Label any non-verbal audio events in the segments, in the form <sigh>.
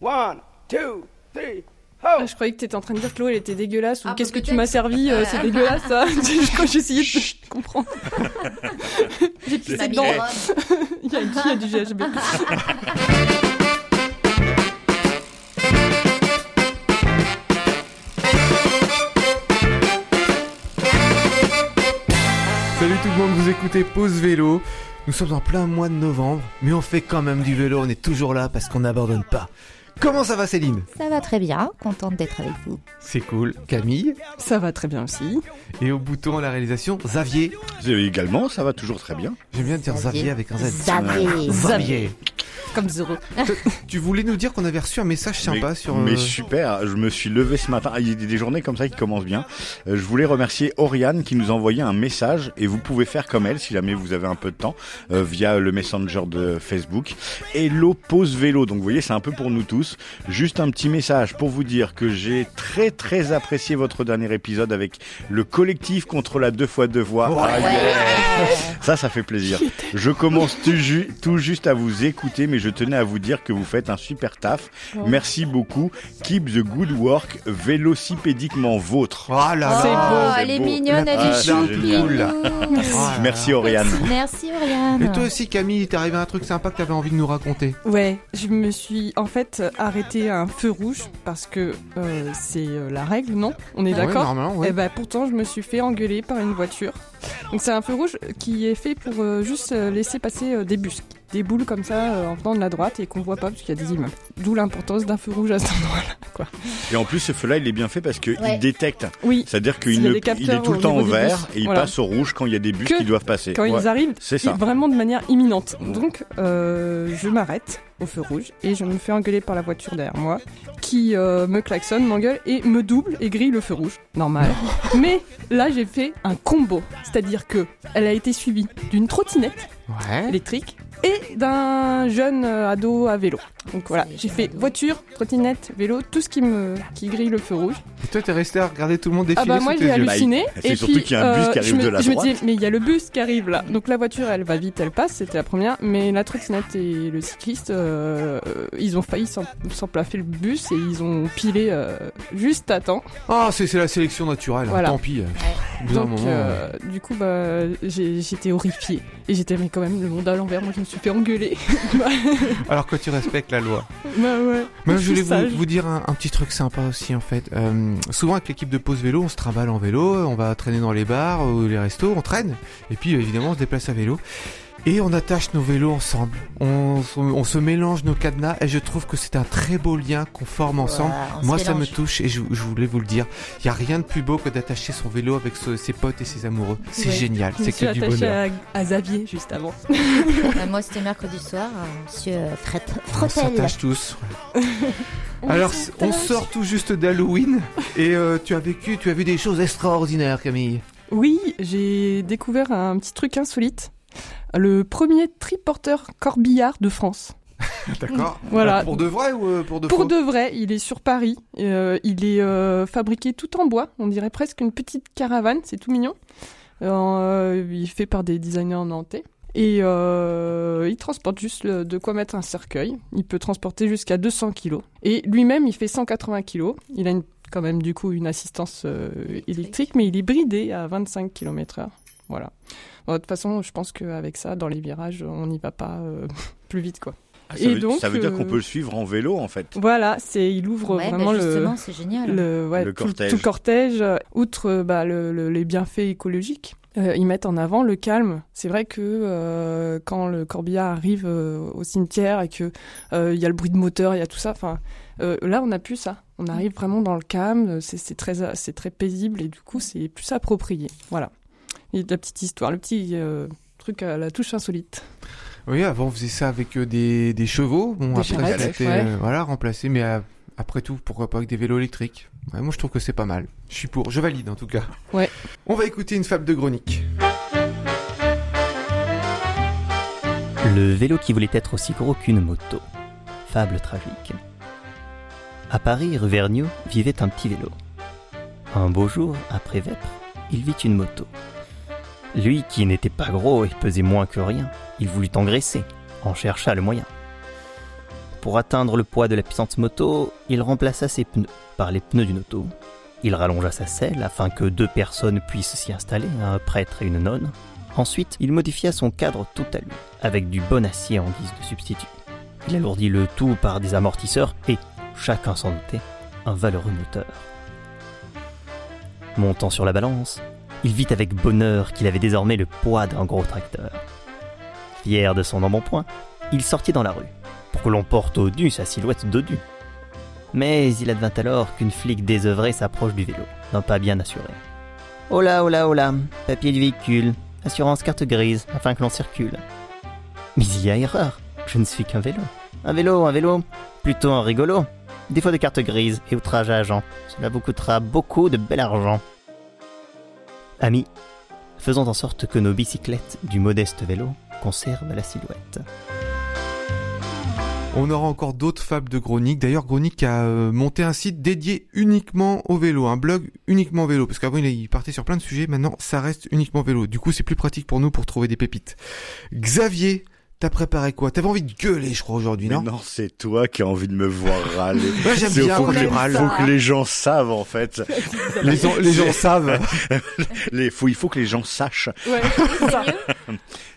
One, two, three, Ah, je croyais que t'étais en train de dire que l'eau elle était dégueulasse ou Ah, qu'est-ce que tu m'as servi, euh, c'est <laughs> dégueulasse ça. <laughs> <laughs> Quand j'essayais de comprendre. J'ai pissé dedans. Il y a, y a du GHB. Salut tout le monde, vous écoutez Pause Vélo. Nous sommes en plein mois de novembre, mais on fait quand même du vélo, on est toujours là parce qu'on n'abandonne pas. Comment ça va Céline Ça va très bien, contente d'être avec vous. C'est cool. Camille Ça va très bien aussi. et au bouton à la réalisation, Xavier. Également, ça va toujours très bien. J'aime bien dire Xavier avec un Z. Xavier. Xavier. Comme. Tu voulais nous dire qu'on avait reçu un message sympa mais, sur... mais euh, super, je me suis levé ce matin. Il y a des journées comme ça qui commencent bien. Euh, je voulais remercier Oriane qui nous a envoyé un message et vous pouvez faire comme elle si jamais vous avez un peu de temps euh, via le messenger de Facebook. Hello pause vélo. Donc vous voyez, c'est un peu pour nous tous. Juste un petit message pour vous dire que j'ai très très apprécié votre dernier épisode avec le collectif contre la deux fois deux voix. Ah. Ça, ça fait plaisir. Je commence tout, ju- tout juste à vous écouter, mais je tenais à vous dire que vous faites un super taf. Oh. Merci beaucoup. Keep the good work, vélocipédiquement vôtre. Oh là là C'est oh, beau. elle est mignonne, elle Ah, est. Oh là Merci. Oriane. Merci Oriane. Et toi aussi Camille, il t'est arrivé un truc sympa que t'avais envie de nous raconter. Ouais, je me suis en fait arrêtée à un feu rouge parce que euh, c'est euh, la règle, non? On est Ouais, d'accord? normalement, ouais. Et bah pourtant je me suis fait engueuler par une voiture. Donc c'est un feu rouge qui est fait pour euh, juste euh, laisser passer euh, des bus, des boules comme ça euh, en venant de la droite et qu'on voit pas parce qu'il y a des immeubles. D'où l'importance d'un feu rouge à cet endroit-là. Quoi. Et en plus, ce feu-là, il est bien fait parce qu'il Ouais. détecte. Oui, C'est-à-dire qu'il il est tout le temps au vert et il Voilà. passe au rouge quand il y a des bus Que qui doivent passer. quand Ouais. ils arrivent, C'est ça. vraiment de manière imminente. Donc euh, je m'arrête au feu rouge et je me fais engueuler par la voiture derrière moi qui euh, me klaxonne, m'engueule et me double et grille le feu rouge. Normal. <laughs> Mais là j'ai fait un combo, c'est-à-dire que elle a été suivie d'une trottinette Ouais. électrique et d'un jeune euh, ado à vélo. Donc voilà, j'ai fait voiture, trottinette, vélo, tout ce qui me qui grille le feu rouge. Et toi t'es resté à regarder tout le monde défiler Ah bah moi j'ai halluciné. Bah, c'est et surtout puis qu'il y a un bus euh, qui arrive je me, de la je me dis mais il y a le bus qui arrive là. Donc la voiture elle va vite, elle passe, c'était la première. Mais la trottinette et le cycliste, euh, ils ont failli s'emplaffer le bus et ils ont pilé euh, juste à temps. Ah c'est c'est la sélection naturelle, hein, Voilà. tant pis. Donc moment, euh, du coup bah j'étais horrifiée et j'étais mais quand même le monde à l'envers. Moi je me suis fait engueuler. <laughs> Alors que tu respectes la loi. bah ouais. Moi, Je voulais vous, vous dire un, un petit truc sympa aussi en fait. Euh, souvent avec l'équipe de pause vélo, on se trimballe en vélo, on va traîner dans les bars ou les restos, on traîne. Et puis euh, évidemment, on se déplace à vélo. Et on attache nos vélos ensemble. On, se- on se mélange nos cadenas et je trouve que c'est un très beau lien qu'on forme ensemble. Ouais, on se Moi, ça me touche et je, je voulais vous le dire. Il y a rien de plus beau que d'attacher son vélo avec ce- ses potes et ses amoureux. C'est Ouais. génial. C'est que du bonheur. à, à Xavier juste avant. Euh, <laughs> moi c'était mercredi soir, euh, monsieur Fred On s'attache tous. <laughs> Alors, on sort tout juste d'Halloween et euh, tu as vécu, tu as vu des choses extraordinaires, Camille. Oui, j'ai découvert un petit truc insolite. Le premier triporteur corbillard de France. <laughs> D'accord. Voilà. Euh, Pour de vrai ou euh, pour de Pour faux de vrai, il est sur Paris. Euh, il est euh, fabriqué tout en bois. On dirait presque une petite caravane. C'est tout mignon. Euh, il est fait par des designers nantais. Et euh, il transporte juste le- de quoi mettre un cercueil. Il peut transporter jusqu'à 200 kilos. Et lui-même, il fait 180 kilos. Il a une- quand même du coup une assistance euh, électrique, mais il est bridé à 25 km heure. Voilà. Bon, de toute façon, je pense qu'avec ça, dans les virages, on n'y va pas euh, <laughs> plus vite, quoi. Ah, ça, Et veut, donc, ça veut dire euh, qu'on peut le suivre en vélo en fait. Voilà, c'est il ouvre Ouais, bah, vraiment le, justement, c'est génial. le, ouais, Le tout, cortège. tout cortège, outre euh, bah, le- le- les bienfaits écologiques. euh, ils mettent en avant le calme. C'est vrai que euh, quand le corbillard arrive euh, au cimetière et que euh, il y a le bruit de moteur, il y a tout ça. Enfin, euh, là, on n'a plus ça. On arrive vraiment dans le calme. C'est c'est très, c'est très paisible et du coup, c'est plus approprié. Voilà. La petite histoire, le petit euh, truc à la touche insolite. Oui, avant on faisait ça avec euh, des, des chevaux. Bon, Des après charrettes, c'était ouais. euh, voilà remplacé, mais euh, après tout, pourquoi pas avec des vélos électriques Ouais, Moi, je trouve que c'est pas mal. Je suis pour, je valide en tout cas. Ouais. On va écouter une fable de Gronique. Le vélo qui voulait être aussi gros qu'une moto. Fable tragique. À Paris, rue Vergniaud, vivait un petit vélo. Un beau jour, après Vêpres, il vit une moto. Lui, qui n'était pas gros et pesait moins que rien, il voulut engraisser, en chercha le moyen. Pour atteindre le poids de la puissante moto, il remplaça ses pneus par les pneus d'une auto. Il rallongea sa selle afin que deux personnes puissent s'y installer, un prêtre et une nonne. Ensuite, il modifia son cadre tout à lui, avec du bon acier en guise de substitut. Il alourdit le tout par des amortisseurs et, chacun s'en doutait, un valeureux moteur. Montant sur la balance, il vit avec bonheur qu'il avait désormais le poids d'un gros tracteur. Fier de son embonpoint, il sortit dans la rue, pour que l'on porte au nu sa silhouette dodue. Mais il advint alors qu'une flic désœuvrée s'approche du vélo, d'un pas bien assuré. Oh là, oh papier du véhicule, assurance carte grise, afin que l'on circule. Mais il y a erreur, je ne suis qu'un vélo. Un vélo, un vélo, plutôt un rigolo. Défaut de carte grise et outrage à agent, cela vous coûtera beaucoup de bel argent. Amis, faisons en sorte que nos bicyclettes du modeste vélo conservent la silhouette. On aura encore d'autres fables de Gronick. D'ailleurs, Gronick a euh, monté un site dédié uniquement au vélo, un blog uniquement vélo. Parce qu'avant, il il partait sur plein de sujets. Maintenant, ça reste uniquement vélo. Du coup, c'est plus pratique pour nous pour trouver des pépites. Xavier, t'as préparé quoi? T'avais envie de gueuler, je crois, aujourd'hui, non? non, c'est toi qui as envie de me voir râler. <laughs> Ouais, j'aime C'est- bien faut, quand que tu les, faut que les gens savent en fait. <laughs> Les gens, les gens savent. <laughs> Les, faut, il faut que les gens sachent. Ouais, c'est ça.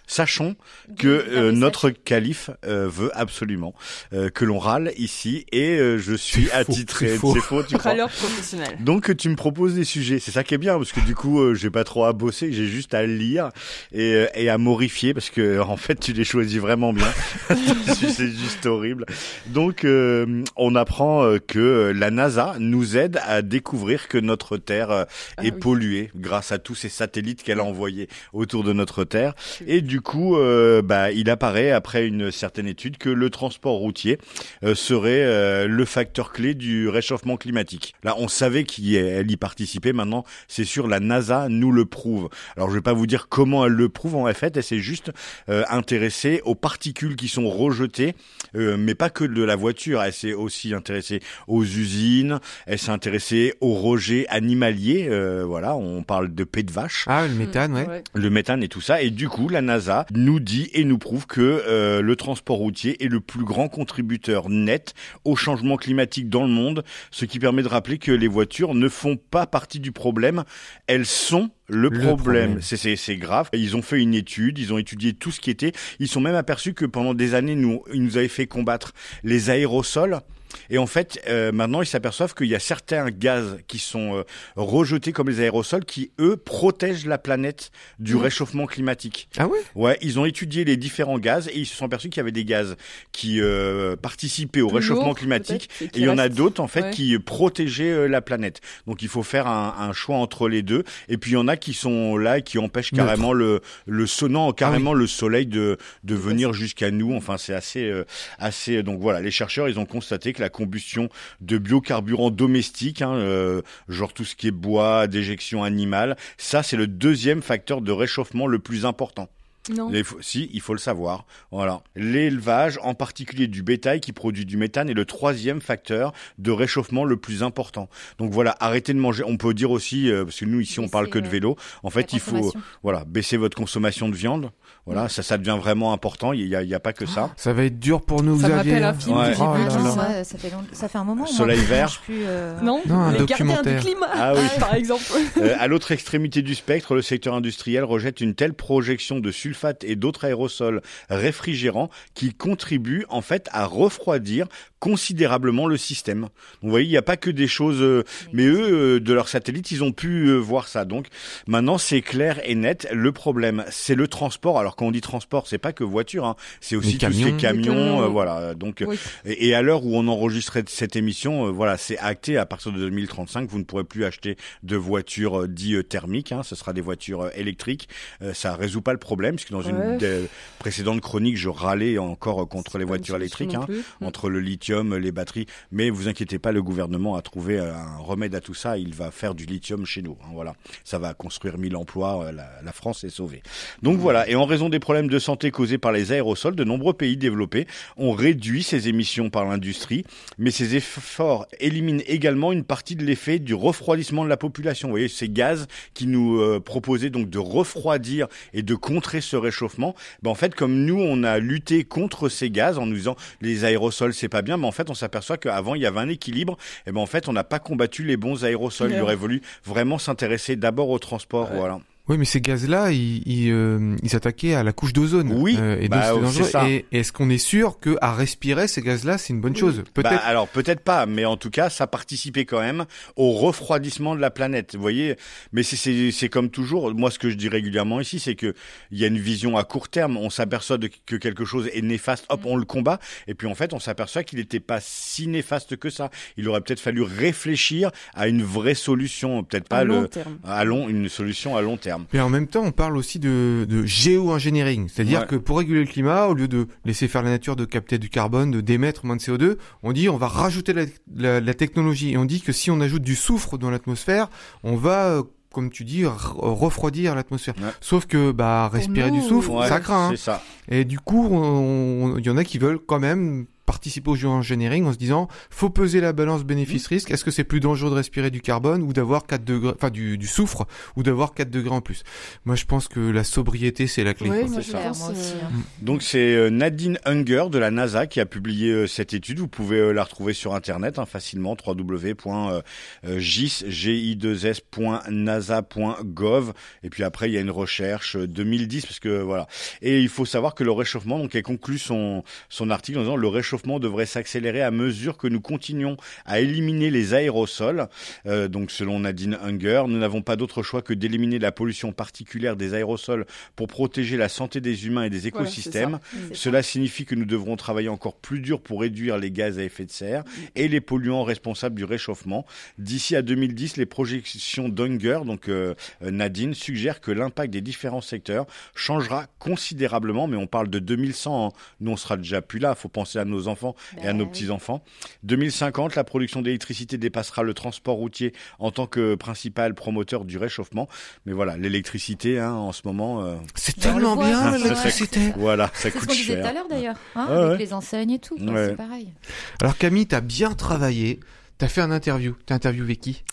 Sachons que euh, notre calife euh, veut absolument euh, que l'on râle ici et euh, je suis attitré. c'est faux. C'est faux, tu crois Râleur professionnel. Donc tu me proposes des sujets, c'est ça qui est bien parce que du coup euh, j'ai pas trop à bosser, j'ai juste à lire et, euh, et à morifier parce que en fait tu les choisis vraiment bien. <laughs> c'est juste horrible. Donc euh, on apprend que la NASA nous aide à découvrir que notre Terre Ah est oui. polluée grâce à tous ces satellites qu'elle a envoyés autour de notre Terre et du coup euh, bah il apparaît après une certaine étude que le transport routier euh, serait euh, le facteur clé du réchauffement climatique. Là, on savait qu'elle y participait. Maintenant, c'est sûr, la NASA nous le prouve. Alors, je vais pas vous dire comment elle le prouve. En fait, elle s'est juste euh, intéressée aux particules qui sont rejetées, euh, mais pas que de la voiture. Elle s'est aussi intéressée aux usines. Elle s'est intéressée aux rejets animaliers. Euh, voilà, on parle de pets de vache Ah, le méthane. Ouais. le méthane et tout ça. Et du coup, la NASA nous dit et nous prouve que euh, le transport routier est le plus grand contributeur net au changement climatique dans le monde, ce qui permet de rappeler que les voitures ne font pas partie du problème, elles sont le problème. problème. C'est grave. Ils ont fait une étude, ils ont étudié tout ce qui était. Ils sont même aperçus que pendant des années, nous, ils nous avaient fait combattre les aérosols. Et en fait, euh, maintenant, ils s'aperçoivent qu'il y a certains gaz qui sont euh, rejetés comme les aérosols qui, eux, protègent la planète du Mmh. réchauffement climatique. Ah ouais? Ouais, ils ont étudié les différents gaz et ils se sont aperçus qu'il y avait des gaz qui euh, participaient au Plus réchauffement lourd, climatique et il y en a d'autres en fait Ouais. qui protégeaient la planète. Donc il faut faire un, un choix entre les deux. Et puis il y en a qui sont là et qui empêchent Neutre. carrément le le sonnant, carrément Ah le soleil de de venir jusqu'à nous. Enfin c'est assez assez. Donc voilà, les chercheurs ils ont constaté que la combustion de biocarburants domestiques, hein, euh, genre tout ce qui est bois, déjection animale, ça c'est le deuxième facteur de réchauffement le plus important. Non. Il faut- si, il faut le savoir. Voilà. L'élevage, en particulier du bétail qui produit du méthane, est le troisième facteur de réchauffement le plus important. Donc voilà, arrêtez de manger. On peut dire aussi, euh, parce que nous ici on Baisser, parle que de euh, vélo. En fait, il faut voilà baisser votre consommation de viande. Voilà, ça, ça devient vraiment important. Il y a, pas que ça. Ça va être dur pour nous, Ça Xavier. rappelle un film Ouais. que j'ai Oh vu. là ça. Ça, fait long- ça fait un moment. moi, Soleil que je vert. Plus, euh, Non, Non, un les gardiens du documentaire. climat, Ah oui. <laughs> par exemple. Euh, à l'autre extrémité du spectre, le secteur industriel rejette une telle projection de sulfate et d'autres aérosols réfrigérants qui contribuent en fait à refroidir considérablement le système. Donc, vous voyez, il n'y a pas que des choses, euh, mais eux, euh, de leur satellite, ils ont pu euh, voir ça. Donc maintenant, c'est clair et net. Le problème, c'est le transport. Alors quand on dit transport, c'est pas que voiture, hein. c'est aussi tous ces camions. camions, Les camions. euh, voilà. Donc Oui. et, et à l'heure où on enregistrait cette émission, euh, voilà, c'est acté à partir de 2035, vous ne pourrez plus acheter de voitures dites thermiques, hein, ce sera des voitures électriques. Euh, ça résout pas le problème, puisque dans une des précédentes chroniques, je râlais encore contre les voitures électriques, hein. Mm. entre le lithium, les batteries. Mais vous inquiétez pas, le gouvernement a trouvé euh, un remède à tout ça. Il va faire du lithium chez nous. hein, voilà, ça va construire 1000 emplois. euh, La, la France est sauvée. Donc voilà. Et en raison des problèmes de santé causés par les aérosols, de nombreux pays développés ont réduit ces émissions par l'industrie. Mais ces efforts éliminent également une partie de l'effet du refroidissement de la population. Vous voyez, ces gaz qui nous euh, proposaient donc de refroidir et de contrer ce réchauffement. Ben, en fait, comme nous, on a lutté contre ces gaz en nous disant les aérosols, c'est pas bien, mais en fait, on s'aperçoit qu'avant, il y avait un équilibre. Et ben, en fait, on n'a pas combattu les bons aérosols. Il aurait voulu vraiment s'intéresser d'abord au transport. Voilà. Oui, mais ces gaz-là, ils, ils, euh, ils s'attaquaient à la couche d'ozone. Oui, Euh, et donc bah, c'est dangereux. ça. Et est-ce qu'on est sûr que à respirer ces gaz-là, c'est une bonne chose? Bah, Peut-être. alors peut-être pas, mais en tout cas, ça participait quand même au refroidissement de la planète. Vous voyez, mais c'est- c'est c'est comme toujours. Moi, ce que je dis régulièrement ici, c'est que il y a une vision à court terme. On s'aperçoit que quelque chose est néfaste, hop, on le combat, et puis en fait, on s'aperçoit qu'il n'était pas si néfaste que ça. Il aurait peut-être fallu réfléchir à une vraie solution, peut-être pas à long le terme. à long, une solution à long terme. Mais en même temps, on parle aussi de, de géo-ingénierie. C'est-à-dire Ouais. que pour réguler le climat, au lieu de laisser faire la nature, de capter du carbone, de d'émettre moins de CO2, on dit on va rajouter la, la- la technologie. Et on dit que si on ajoute du soufre dans l'atmosphère, on va, euh, comme tu dis, refroidir l'atmosphère. Ouais. Sauf que bah respirer du soufre, Ouais, ça craint. hein. Ça. Et du coup, on- on- il y en a qui veulent quand même participer au géo-engineering en se disant faut peser la balance bénéfice-risque. Est-ce que c'est plus dangereux de respirer du carbone ou d'avoir 4 degrés, enfin du, du soufre ou d'avoir 4 degrés en plus? Moi, je pense que la sobriété, c'est la clé. Oui, moi, ça. pense, Moi aussi, euh, hein. Donc c'est euh, Nadine Unger de la NASA qui a publié euh, cette étude. Vous pouvez la retrouver sur internet hein, facilement www.j2s.nasa.gov et puis après il y a une recherche euh, 2010 parce que voilà. Et il faut savoir que le réchauffement donc elle conclut son son article en disant le réchauffement devrait s'accélérer à mesure que nous continuons à éliminer les aérosols. Euh, donc selon Nadine Unger, nous n'avons pas d'autre choix que d'éliminer la pollution particulière des aérosols pour protéger la santé des humains et des écosystèmes. C'est Cela signifie que nous devrons travailler encore plus dur pour réduire les gaz à effet de serre et les polluants responsables du réchauffement. D'ici à 2010, les projections d'Unger, donc euh, euh, Nadine, suggèrent que l'impact des différents secteurs changera considérablement, mais on parle de 2100. hein. Nous, on sera déjà plus là. Il faut penser à nos enfants et à Bah nos oui. petits-enfants. 2050, la production d'électricité dépassera le transport routier en tant que principal promoteur du réchauffement. Mais voilà, l'électricité, hein, en ce moment, euh, C'est tellement voit, bien ça, l'électricité. voilà, ça C'est ce coûte qu'on disait tout à cher. l'heure d'ailleurs, hein, avec ouais. les enseignes et tout. Ouais. C'est pareil. Alors Camille, t'as bien travaillé. T'as fait un interview. T'as interviewé qui?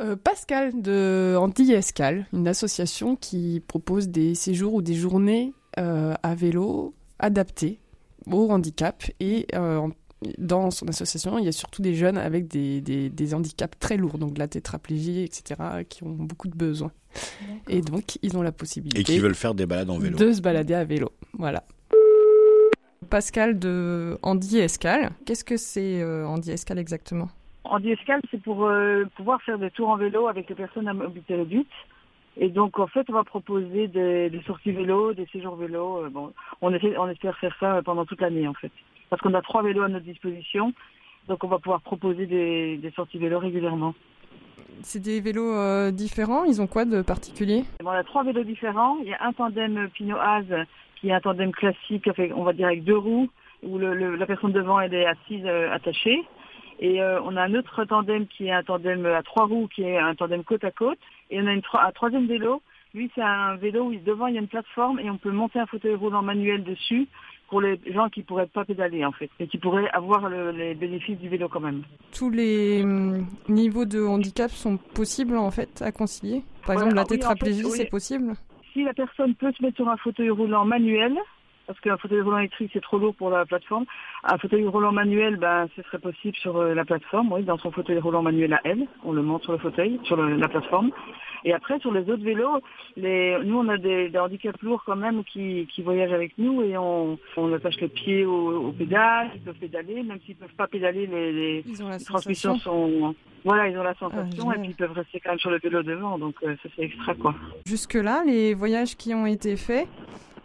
Euh, Pascal de Anti-Escale, une association qui propose des séjours ou des journées euh, à vélo adaptés au handicap. Et euh, en- dans son association, il y a surtout des jeunes avec des, des- des handicaps très lourds, donc de la tétraplégie, etc., qui ont beaucoup de besoins. Et donc, ils ont la possibilité Et qui veulent faire des balades en vélo. de se balader à vélo. Voilà. Pascal de Andy Escale. Qu'est-ce que c'est euh, Andy Escale exactement? Andy Escale, c'est pour euh, pouvoir faire des tours en vélo avec les personnes à mobilité réduite. Et donc, en fait, on va proposer des, des sorties vélo, des séjours vélo. euh, bon, on, essaie- on espère faire ça euh, pendant toute l'année, en fait. Parce qu'on a trois vélos à notre disposition. Donc, on va pouvoir proposer des, des sorties vélo régulièrement. C'est des vélos euh, différents Ils ont quoi de particulier? Bon, on a trois vélos différents. Il y a un tandem Pinot-Haz qui est un tandem classique, avec, on va dire avec deux roues, où le, le- la personne devant elle est assise euh, attachée. Et on a un autre tandem qui est un tandem à trois roues, qui est un tandem côte à côte. Et on a une, tro- un troisième vélo. Lui, c'est un vélo où devant il y a une plateforme et on peut monter un fauteuil roulant manuel dessus pour les gens qui pourraient pas pédaler en fait, et qui pourraient avoir le- les bénéfices du vélo quand même. Tous les hum, niveaux de handicap sont possibles en fait à concilier? Par exemple, la oui, en fait, tétraplégie, oui. c'est possible? Si la personne peut se mettre sur un fauteuil roulant manuel, parce qu'un fauteuil roulant électrique c'est trop lourd pour la plateforme, un fauteuil roulant manuel, ben ce serait possible sur euh, la plateforme, oui, dans son fauteuil roulant manuel à elle, on le monte sur le fauteuil, sur le- la plateforme. Et après sur les autres vélos, les, nous on a des, des handicaps lourds quand même qui, qui voyagent avec nous et on, on attache les pieds au, au pédale, ils peuvent pédaler, même s'ils peuvent pas pédaler, les, les transmissions sont, voilà, ils ont la sensation et génial. puis ils peuvent rester quand même sur le vélo devant, donc euh, ça c'est extra quoi. Jusque-là, les voyages qui ont été faits,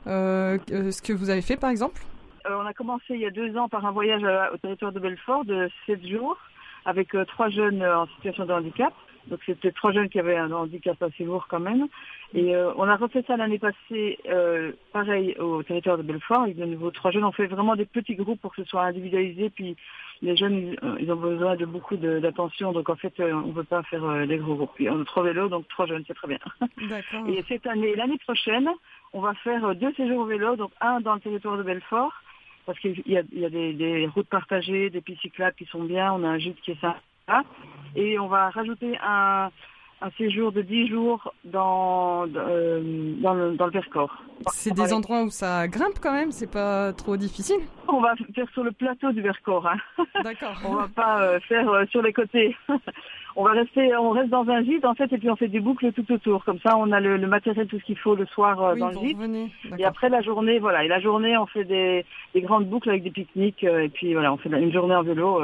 ce que vous avez fait par exemple Euh, on a commencé il y a deux ans par un voyage au territoire de Belfort de sept jours avec euh, trois jeunes euh, en situation de handicap. Donc c'était trois jeunes qui avaient un handicap assez lourd quand même. Et euh, on a refait ça l'année passée, euh, pareil au territoire de Belfort, avec de nouveau trois jeunes. On fait vraiment des petits groupes pour que ce soit individualisé. Puis les jeunes, ils, euh, ont besoin de beaucoup d'attention. Donc en fait, euh, on ne peut pas faire euh, des gros groupes. Puis on a trois vélos, donc trois jeunes, c'est très bien. D'accord. Et cette année, l'année prochaine, on va faire euh, deux séjours au vélo, donc un dans le territoire de Belfort, parce qu'il y a, des routes partagées, des pistes cyclables qui sont bien, on a un gîte qui est sympa, et on va rajouter un, un séjour de 10 jours dans, euh, dans, le, dans le Vercors. C'est des endroits où ça grimpe quand même, c'est pas trop difficile. On va faire sur le plateau du Vercors. Hein. <laughs> D'accord. on va pas euh, faire euh, sur les côtés. <laughs> on va rester, on reste dans un gîte en fait, et puis on fait des boucles tout autour. Comme ça, on a le, le matériel, tout ce qu'il faut le soir Oui, dans le gîte. revenez. Et après la journée, voilà. Et la journée, on fait des, des grandes boucles avec des pique-niques. et puis voilà, on fait une journée en vélo.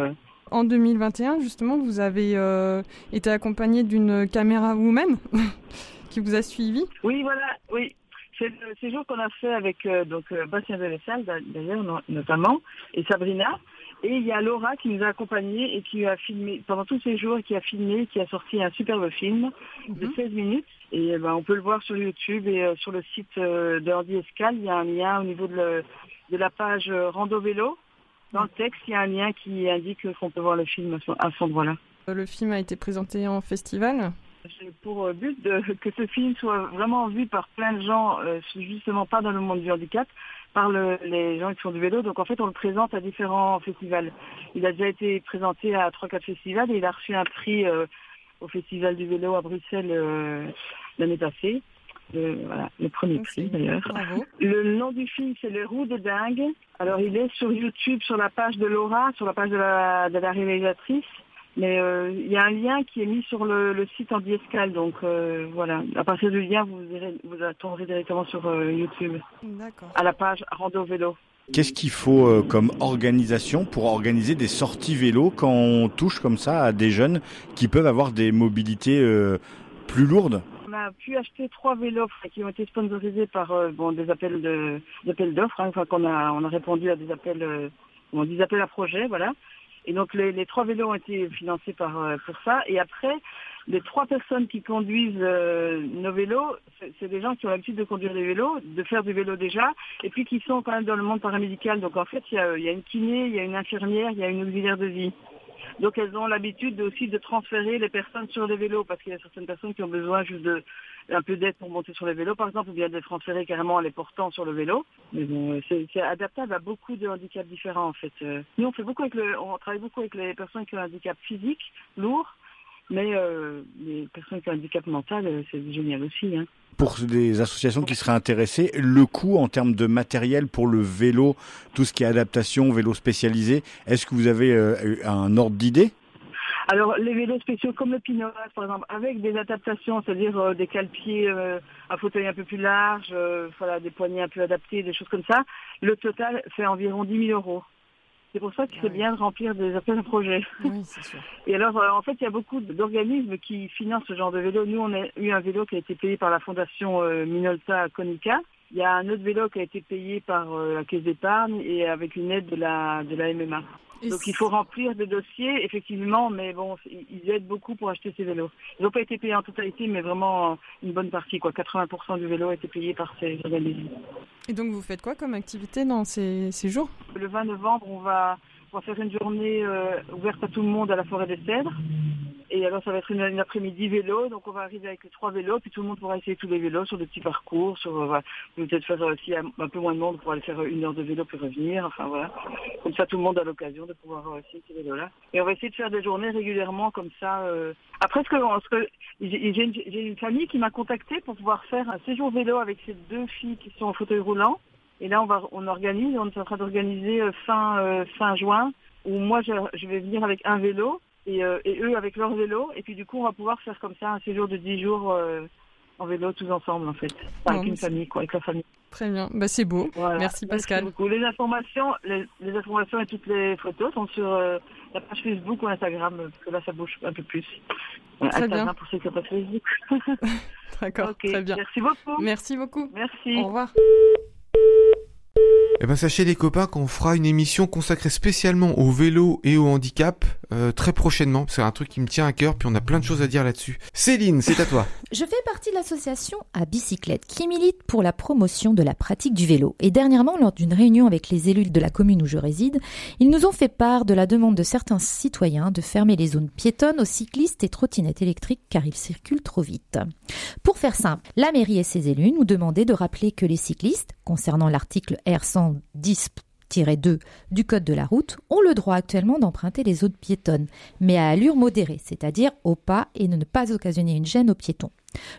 En 2021, justement, vous avez euh, été accompagné d'une caméra woman <laughs> qui vous a suivi. Oui, voilà, oui. C'est le séjour qu'on a fait avec euh, donc euh, Bastien Delessal d'ailleurs no- notamment et Sabrina. Et il y a Laura qui nous a accompagnés et qui a filmé pendant tous ces jours, qui a filmé, qui a sorti un superbe film de Mhm. 16 minutes. Et euh, ben, on peut le voir sur YouTube et euh, sur le site euh, de Ordi Escale. Il y a un lien au niveau de, le- de la page euh, Rando Vélo. Dans le texte, il y a un lien qui indique qu'on peut voir le film à ce, à cet endroit-là. Euh, Le film a été présenté en festival. J'ai pour euh, but de, <laughs> que ce film soit vraiment vu par plein de gens, euh, justement pas dans le monde du handicap, par le- les gens qui font du vélo. Donc en fait, on le présente à différents festivals. Il a déjà été présenté à trois quatre festivals et il a reçu un prix euh, au Festival du vélo à Bruxelles euh, l'année passée. Le, voilà, le premier Merci. prix d'ailleurs. Le nom du film, c'est Les Roues de Dingue. Alors, il est sur YouTube, sur la page de Laura, sur la page de la, de la réalisatrice. Mais euh, il y a un lien qui est mis sur le, le site en Escale. Donc, euh, voilà. À partir du lien, vous, irez, vous tomberez directement sur euh, YouTube, D'accord. à la page Rando Vélo. Qu'est-ce qu'il faut euh, comme organisation pour organiser des sorties vélo quand on touche comme ça à des jeunes qui peuvent avoir des mobilités euh, plus lourdes? A pu acheter trois vélos qui ont été sponsorisés par euh, bon, des appels de appels d'offres. Hein, enfin, qu'on a on a répondu à des appels euh, appels à projets, voilà. Et donc les, trois vélos ont été financés par euh, pour ça. Et après, les trois personnes qui conduisent euh, nos vélos, c'est des gens qui ont l'habitude de conduire des vélos, de faire du vélo déjà, et puis qui sont quand même dans le monde paramédical. Donc en fait, il y a, y a une kiné, il y a une infirmière, il y a une auxiliaire de vie. Donc elles ont l'habitude aussi de transférer les personnes sur les vélos parce qu'il y a certaines personnes qui ont besoin juste de un peu d'aide pour monter sur les vélos par exemple ou bien de les transférer carrément en les portant sur le vélo. Mais bon, euh, c'est adaptable à beaucoup de handicaps différents en fait. Euh, Nous on fait beaucoup avec le, on travaille beaucoup avec les personnes qui ont un handicap physique lourd, mais euh, les personnes qui ont un handicap mental euh, c'est génial aussi. Hein. pour des associations qui seraient intéressées, le coût en termes de matériel pour le vélo, tout ce qui est adaptation, vélo spécialisé, est-ce que vous avez euh, un ordre d'idée? Alors, les vélos spéciaux comme le Pinoas, par exemple, avec des adaptations, c'est-à-dire euh, des cale-pieds, euh, un fauteuil un peu plus large, euh, voilà, des poignées un peu adaptées, des choses comme ça, le total fait environ 10 000 euros. C'est pour ça que c'est bien de remplir des appels à projets. Oui, c'est sûr. Et alors, euh, en fait, il y a beaucoup d'organismes qui financent ce genre de vélo. Nous, on a eu un vélo qui a été payé par la fondation euh, Minolta Conica. Il y a un autre vélo qui a été payé par euh, la Caisse d'épargne et avec une aide de la, de la MMA. Donc il faut remplir des dossiers, effectivement, mais bon, ils ils aident beaucoup pour acheter ces vélos. Ils n'ont pas été payés en totalité, mais vraiment une bonne partie, quoi. 80% du vélo a été payé par ces organismes. Et donc vous faites quoi comme activité dans ces, ces jours? Le 20 novembre, on va, on va faire une journée euh, ouverte à tout le monde à la forêt des Cèdres. Et alors ça va être une, une après-midi vélo, donc on va arriver avec trois vélos, puis tout le monde pourra essayer tous les vélos sur des petits parcours, sur euh, peut-être faire euh, s'il y a un peu moins de monde, pour aller faire euh, une heure de vélo puis revenir, enfin voilà. Comme ça tout le monde a l'occasion de pouvoir euh, essayer ces vélos-là. Et on va essayer de faire des journées régulièrement comme ça. euh. Après ce que, j'ai une, une famille qui m'a contacté pour pouvoir faire un séjour vélo avec ces deux filles qui sont en fauteuil roulant. Et là on va on organise, on est en train d'organiser euh, fin euh, fin juin où moi je, je vais venir avec un vélo et, euh, et eux avec leur vélo. Et puis du coup, on va pouvoir faire comme ça un séjour de 10 jours euh, en vélo tous ensemble en fait. Non, avec une famille, quoi, avec la famille. Très bien, bah, c'est beau. Voilà. Merci, Pascal. beaucoup. Les informations, les, les informations et toutes les photos sont sur la page Facebook ou Instagram, parce que là ça bouge un peu plus. Très Instagram bien. pour ceux qui n'ont pas Facebook. <laughs> <laughs> D'accord, très bien. merci beaucoup. Merci beaucoup. Merci. Au revoir. Eh ben sachez les copains qu'on fera une émission consacrée spécialement au vélo et au handicap euh, très prochainement. C'est un truc qui me tient à cœur, puis on a plein de choses à dire là-dessus. Céline, c'est à toi. <laughs> Je fais partie de l'association à bicyclette qui milite pour la promotion de la pratique du vélo. Et dernièrement, lors d'une réunion avec les élus de la commune où je réside, ils nous ont fait part de la demande de certains citoyens de fermer les zones piétonnes aux cyclistes et trottinettes électriques car ils circulent trop vite. Pour faire simple, la mairie et ses élus nous demandaient de rappeler que les cyclistes, concernant l'article R110 2 du Code de la route ont le droit actuellement d'emprunter les zones piétonnes, mais à allure modérée, c'est-à-dire au pas et ne pas occasionner une gêne aux piétons.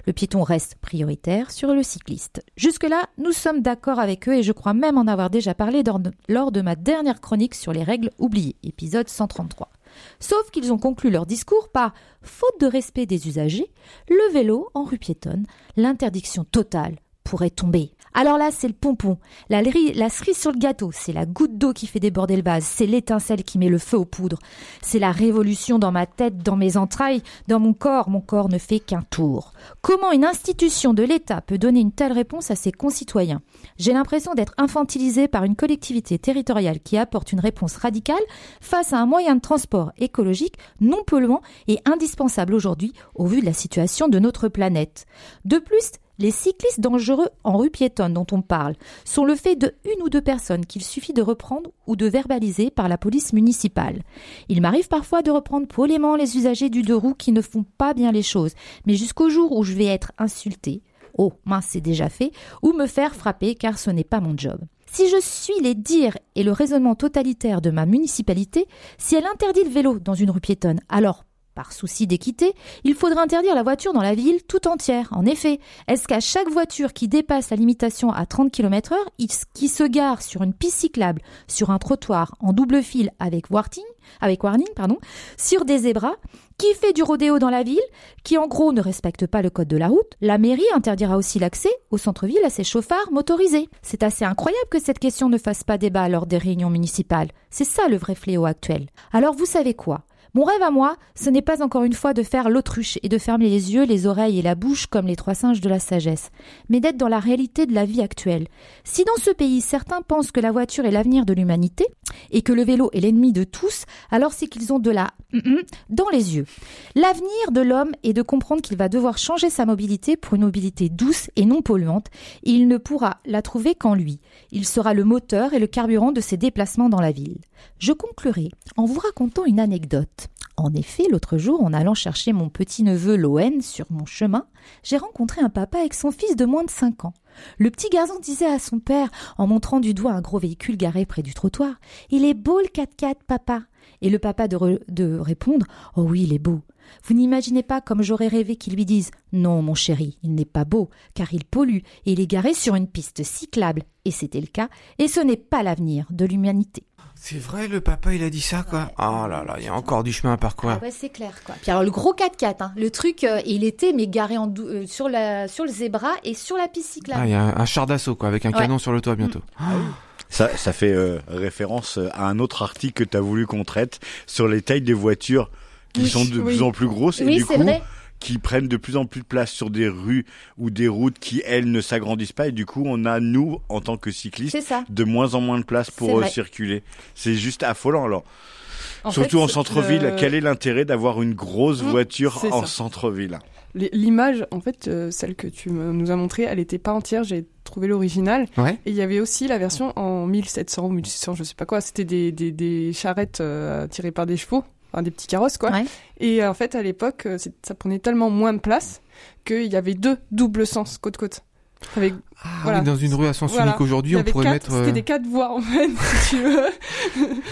Le piéton reste prioritaire sur le cycliste. Jusque-là, nous sommes d'accord avec eux et je crois même en avoir déjà parlé lors de ma dernière chronique sur les règles oubliées, épisode 133. Sauf qu'ils ont conclu leur discours par faute de respect des usagers, le vélo en rue piétonne, l'interdiction totale pourrait tomber. Alors là, c'est le pompon, la, cerise sur le gâteau, c'est la goutte d'eau qui fait déborder le vase, c'est l'étincelle qui met le feu aux poudres, c'est la révolution dans ma tête, dans mes entrailles, dans mon corps. Mon corps ne fait qu'un tour. Comment une institution de l'État peut donner une telle réponse à ses concitoyens? J'ai l'impression d'être infantilisé par une collectivité territoriale qui apporte une réponse radicale face à un moyen de transport écologique non polluant et indispensable aujourd'hui au vu de la situation de notre planète. De plus, les cyclistes dangereux en rue piétonne dont on parle sont le fait de une ou deux personnes qu'il suffit de reprendre ou de verbaliser par la police municipale. Il m'arrive parfois de reprendre poliment les usagers du deux roues qui ne font pas bien les choses, mais jusqu'au jour où je vais être insulté, oh mince c'est déjà fait, ou me faire frapper car ce n'est pas mon job. Si je suis les dires et le raisonnement totalitaire de ma municipalité, si elle interdit le vélo dans une rue piétonne, alors par souci d'équité, il faudra interdire la voiture dans la ville tout entière. En effet, est-ce qu'à chaque voiture qui dépasse la limitation à 30 km heure, qui se gare sur une piste cyclable, sur un trottoir en double fil avec warning, avec pardon, sur des zébras, qui fait du rodéo dans la ville, qui en gros ne respecte pas le code de la route, la mairie interdira aussi l'accès au centre-ville à ses chauffards motorisés. C'est assez incroyable que cette question ne fasse pas débat lors des réunions municipales. C'est ça le vrai fléau actuel. Alors vous savez quoi? Mon rêve à moi, ce n'est pas encore une fois de faire l'autruche et de fermer les yeux, les oreilles et la bouche comme les trois singes de la sagesse, mais d'être dans la réalité de la vie actuelle. Si dans ce pays certains pensent que la voiture est l'avenir de l'humanité et que le vélo est l'ennemi de tous, alors c'est qu'ils ont de la dans les yeux. L'avenir de l'homme est de comprendre qu'il va devoir changer sa mobilité pour une mobilité douce et non polluante, et il ne pourra la trouver qu'en lui. Il sera le moteur et le carburant de ses déplacements dans la ville. Je conclurai en vous racontant une anecdote. En effet, l'autre jour, en allant chercher mon petit-neveu Loen sur mon chemin, j'ai rencontré un papa avec son fils de moins de cinq ans. Le petit garçon disait à son père, en montrant du doigt un gros véhicule garé près du trottoir, Il est beau le 4x4, papa. Et le papa de répondre, Oh oui, il est beau. Vous n'imaginez pas comme j'aurais rêvé qu'il lui dise Non, mon chéri, il n'est pas beau, car il pollue, et il est garé sur une piste cyclable, et c'était le cas, et ce n'est pas l'avenir de l'humanité. C'est vrai, le papa, il a dit ça, quoi. Oh là là, il y a encore du chemin à parcourir. Ah ouais, c'est clair, quoi. Puis alors, le gros 4x4, hein, le truc, euh, il était, mais garé en euh, sur, la, sur le zébra et sur la piste cyclable. Ah, il y a un, char d'assaut, quoi, avec un canon sur le toit bientôt. Mm. Ah ça, ça fait euh, référence à un autre article que tu as voulu qu'on traite sur les tailles des voitures qui sont de oui. plus en plus grosses et du coup vrai. qui prennent de plus en plus de place sur des rues ou des routes qui elles ne s'agrandissent pas et du coup on a nous en tant que cyclistes de moins en moins de place pour euh, circuler. C'est juste affolant alors. En Surtout fait, en centre-ville, le- quel est l'intérêt d'avoir une grosse Mmh, voiture en centre-ville? L'image, en fait, euh, celle que tu me- nous as montrée, elle n'était pas entière. J'ai trouvé l'original. Ouais. Et il y avait aussi la version en 1700 ou 1600, je sais pas quoi. C'était des, des, des charrettes euh, tirées par des chevaux, enfin des petits carrosses, quoi. Ouais. Et euh, en fait, à l'époque, euh, ça prenait tellement moins de place qu'il y avait deux doubles sens côte-côte. Avec Ah Voilà. oui, dans une rue à sens Voilà. unique aujourd'hui, on pourrait quatre, mettre. C'était euh, des quatre voies en fait, <laughs> si tu veux.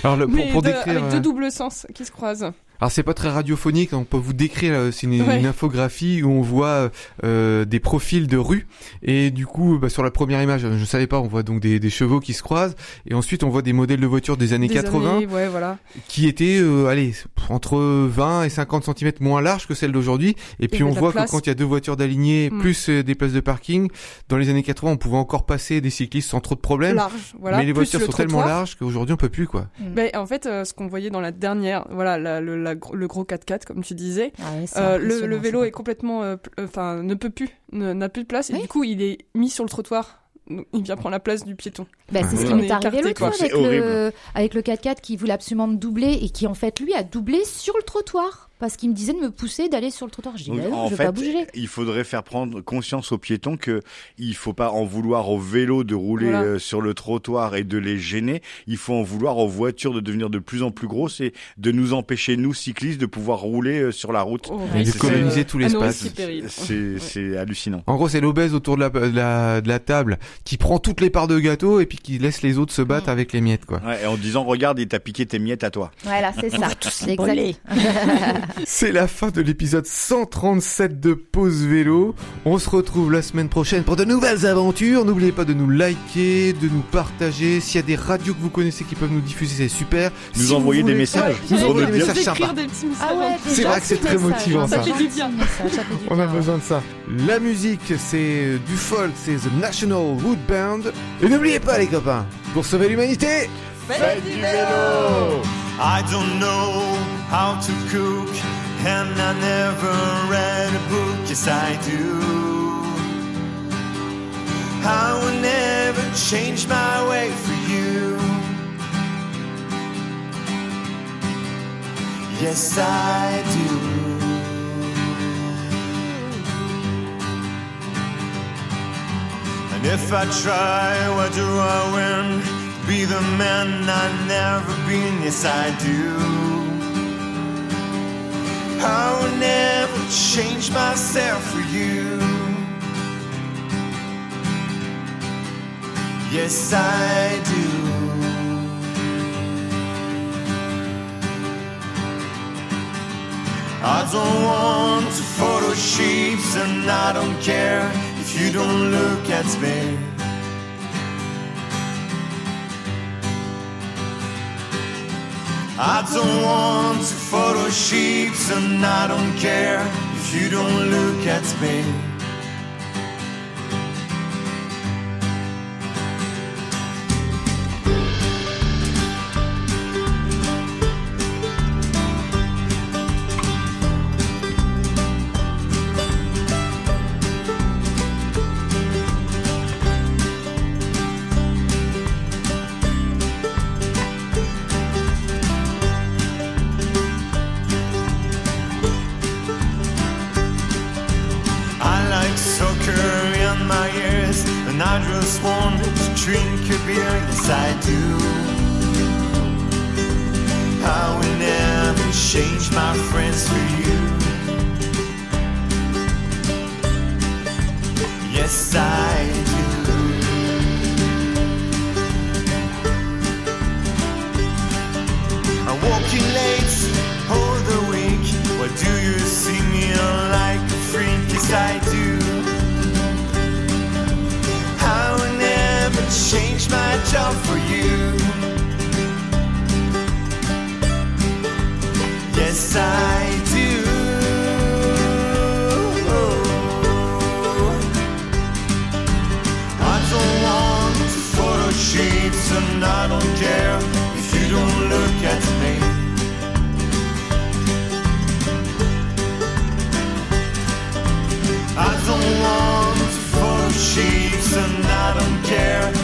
Alors, le- pour, Mais pour de- décrire. avec euh, deux doubles sens qui se croisent. Alors c'est pas très radiophonique, on peut vous décrire, euh, c'est une, Ouais. une infographie où on voit euh, des profils de rue et du coup bah, sur la première image, je savais pas, on voit donc des, des chevaux qui se croisent et ensuite on voit des modèles de voitures des années Des 80 années, ouais, voilà. qui étaient euh, allez entre 20 et 50 cm moins larges que celles d'aujourd'hui et puis on voit place. que quand il y a deux voitures d'alignées Mm. plus des places de parking, dans les années 80 on pouvait encore passer des cyclistes sans trop de problèmes. Large, voilà. mais les plus voitures le sont tellement larges qu'aujourd'hui on peut plus quoi. Ben, en fait, euh, ce qu'on voyait dans la dernière, voilà, la- le, la gro- le gros 4x4, comme tu disais, Ah euh, le, vélo est complètement, euh, euh, enfin, ne peut plus, ne- n'a plus de place, et du coup, il est mis sur le trottoir. Il vient prendre la place du piéton. Bah, c'est ce qui m'est est arrivé l'autre fois avec le, avec le 4x4 qui voulait absolument me doubler et qui en fait lui a doublé sur le trottoir. Parce qu'il me disait de me pousser d'aller sur le trottoir. Je dis, Donc, bah non, en je veux fait, pas bouger. il faudrait faire prendre conscience aux piétons que il faut pas en vouloir aux vélos de rouler Voilà. euh, sur le trottoir et de les gêner. Il faut en vouloir aux voitures de devenir de plus en plus grosses et de nous empêcher nous cyclistes de pouvoir rouler euh, sur la route. Oh, Et de coloniser tout Ah l'espace. c'est terrible. C'est hallucinant. En gros, c'est l'obèse autour de la, de, la, de la table qui prend toutes les parts de gâteau et puis qui laisse les autres se battre Mm. avec les miettes, quoi. Ouais, et en disant regarde, il t'a piqué tes miettes à toi. Voilà, c'est ça. C'est voler. <laughs> C'est la fin de l'épisode 137 de Pause Vélo. On se retrouve la semaine prochaine pour de nouvelles aventures. N'oubliez pas de nous liker, de nous partager. S'il y a des radios que vous connaissez qui peuvent nous diffuser, c'est super. Nous Si vous envoyer des voulez- messages. Nous envoyer vous des messages écrire sympas. des petits messages. Ah ouais, C'est vrai que c'est très message, motivant, ça. Fait du bien. On a besoin de ça. La musique, c'est du folk, c'est The National Wood Band. Et n'oubliez pas, les copains, pour sauver l'humanité, Faites du vélo I don't know how to cook, and I never read a book. Yes, I do. I will never change my way for you. Yes, I do. And if I try, what do I win? Be the man I've never been, yes I do. I will never change myself for you. Yes, I do. I don't want to photo sheets and I don't care if you don't look at me. I don't want to photo sheets and I don't care if you don't look at me. For you. Yes, I do. I'm walking late all the week. Why do you see me like a freak? Yes, I do. I will never change my job for you. Yes, chair.